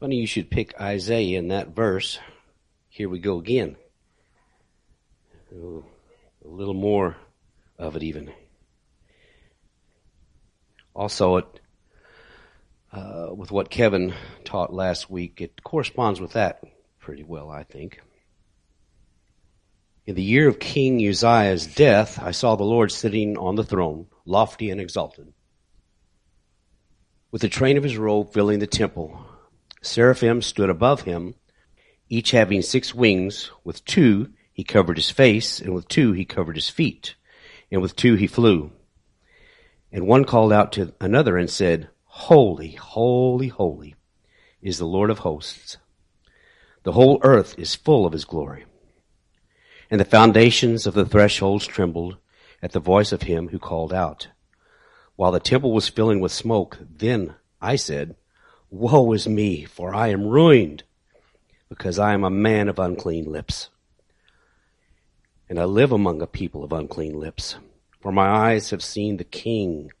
Funny you should pick Isaiah in that verse. Here we go again. A little more of it even. Also, it, uh, with what Kevin taught last week, it corresponds with that pretty well, I think. In the year of King Uzziah's death, I saw the Lord sitting on the throne, lofty and exalted, with the train of his robe filling the temple. Seraphim stood above him, each having six wings. With two he covered his face, and with two he covered his feet, and with two he flew. And one called out to another and said, Holy, holy, holy is the Lord of hosts. The whole earth is full of his glory. And the foundations of the thresholds trembled at the voice of him who called out. While the temple was filling with smoke, then I said, Woe is me, for I am ruined, because I am a man of unclean lips. And I live among a people of unclean lips. For my eyes have seen the King,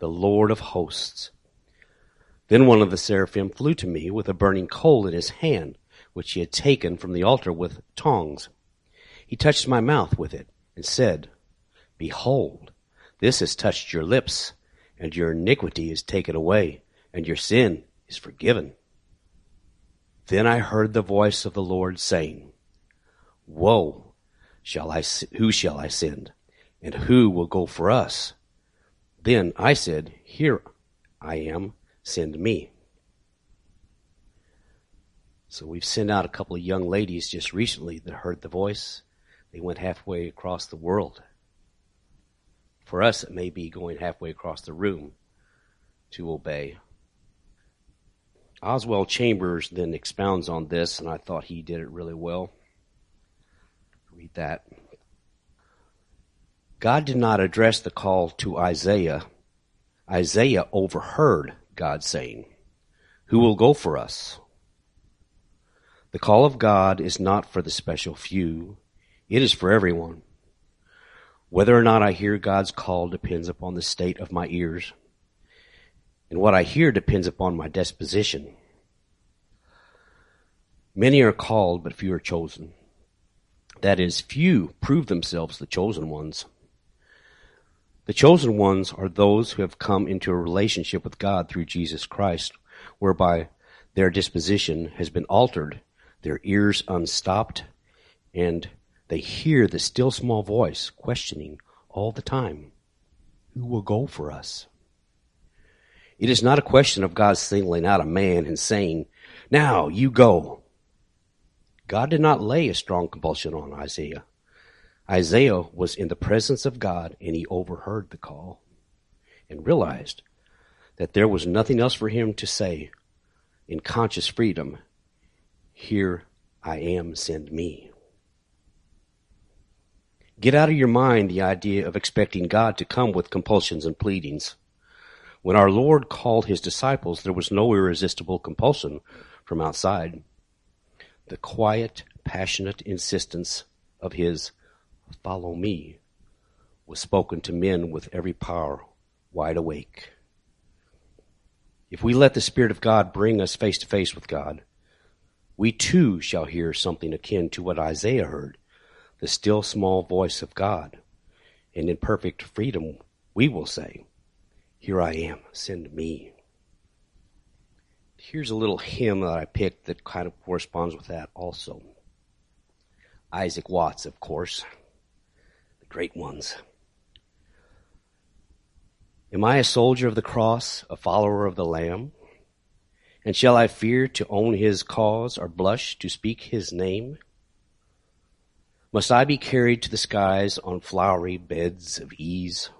the Lord of hosts. Then one of the seraphim flew to me with a burning coal in his hand, which he had taken from the altar with tongs. He touched my mouth with it and said, Behold, this has touched your lips, and your iniquity is taken away, and your sin is forgiven. Then I heard the voice of the Lord saying, Woe, shall I, who shall I send? and who will go for us? Then I said, Here I am, send me. So we've sent out a couple of young ladies just recently that heard the voice. They went halfway across the world. For us, it may be going halfway across the room to obey. Oswald Chambers then expounds on this, and I thought he did it really well. Read that. God did not address the call to Isaiah. Isaiah overheard God saying, Who will go for us? The call of God is not for the special few. It is for everyone. Whether or not I hear God's call depends upon the state of my ears. And what I hear depends upon my disposition. Many are called, but few are chosen. That is, few prove themselves the chosen ones. The chosen ones are those who have come into a relationship with God through Jesus Christ, whereby their disposition has been altered, their ears unstopped, and they hear the still small voice questioning all the time, who will go for us? It is not a question of God singling out a man and saying, now you go. God did not lay a strong compulsion on Isaiah. Isaiah was in the presence of God and he overheard the call and realized that there was nothing else for him to say in conscious freedom. Here I am, send me. Get out of your mind the idea of expecting God to come with compulsions and pleadings. When our Lord called his disciples, there was no irresistible compulsion from outside. The quiet, passionate insistence of his follow me was spoken to men with every power wide awake. If we let the Spirit of God bring us face to face with God, we too shall hear something akin to what Isaiah heard, the still small voice of God. And in perfect freedom, we will say, Here I am, send me. Here's a little hymn that I picked that kind of corresponds with that also. Isaac Watts, of course the great ones. Am I a soldier of the cross, a follower of the Lamb? And shall I fear to own his cause or blush to speak his name? Must I be carried to the skies on flowery beds of ease,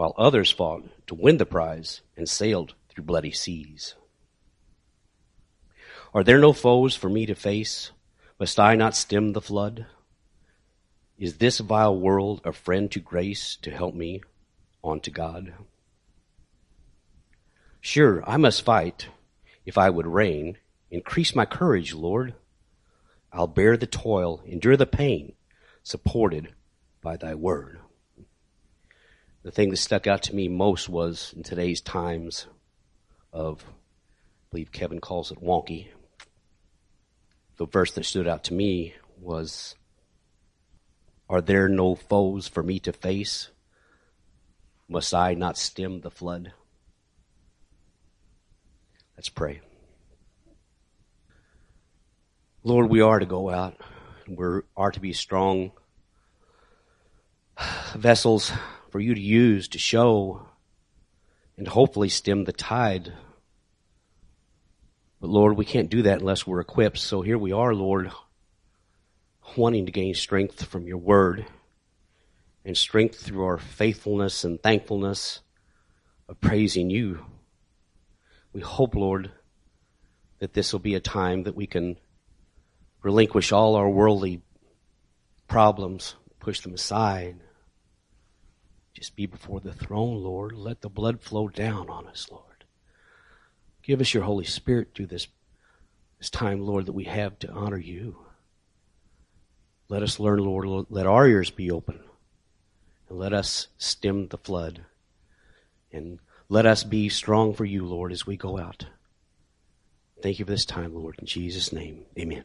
while others fought to win the prize and sailed through bloody seas? Are there no foes for me to face? Must I not stem the flood? Is this vile world a friend to grace to help me on to God? Sure, I must fight if I would reign. Increase my courage, Lord. I'll bear the toil, endure the pain, supported by thy word. The thing that stuck out to me most was in today's times of I believe Kevin calls it wonky. The verse that stood out to me was, Are there no foes for me to face? Must I not stem the flood? Let's pray. Lord, we are to go out. We are to be strong vessels for you to use to show and hopefully stem the tide. But Lord, we can't do that unless we're equipped. So here we are, Lord, wanting to gain strength from your word and strength through our faithfulness and thankfulness of praising you. We hope, Lord, that this will be a time that we can relinquish all our worldly problems, push them aside, just be before the throne, Lord. Let the blood flow down on us, Lord. Give us your Holy Spirit through this, this time, Lord, that we have to honor you. Let us learn, Lord, let our ears be open. And let us stem the flood. And let us be strong for you, Lord, as we go out. Thank you for this time, Lord. In Jesus' name, amen.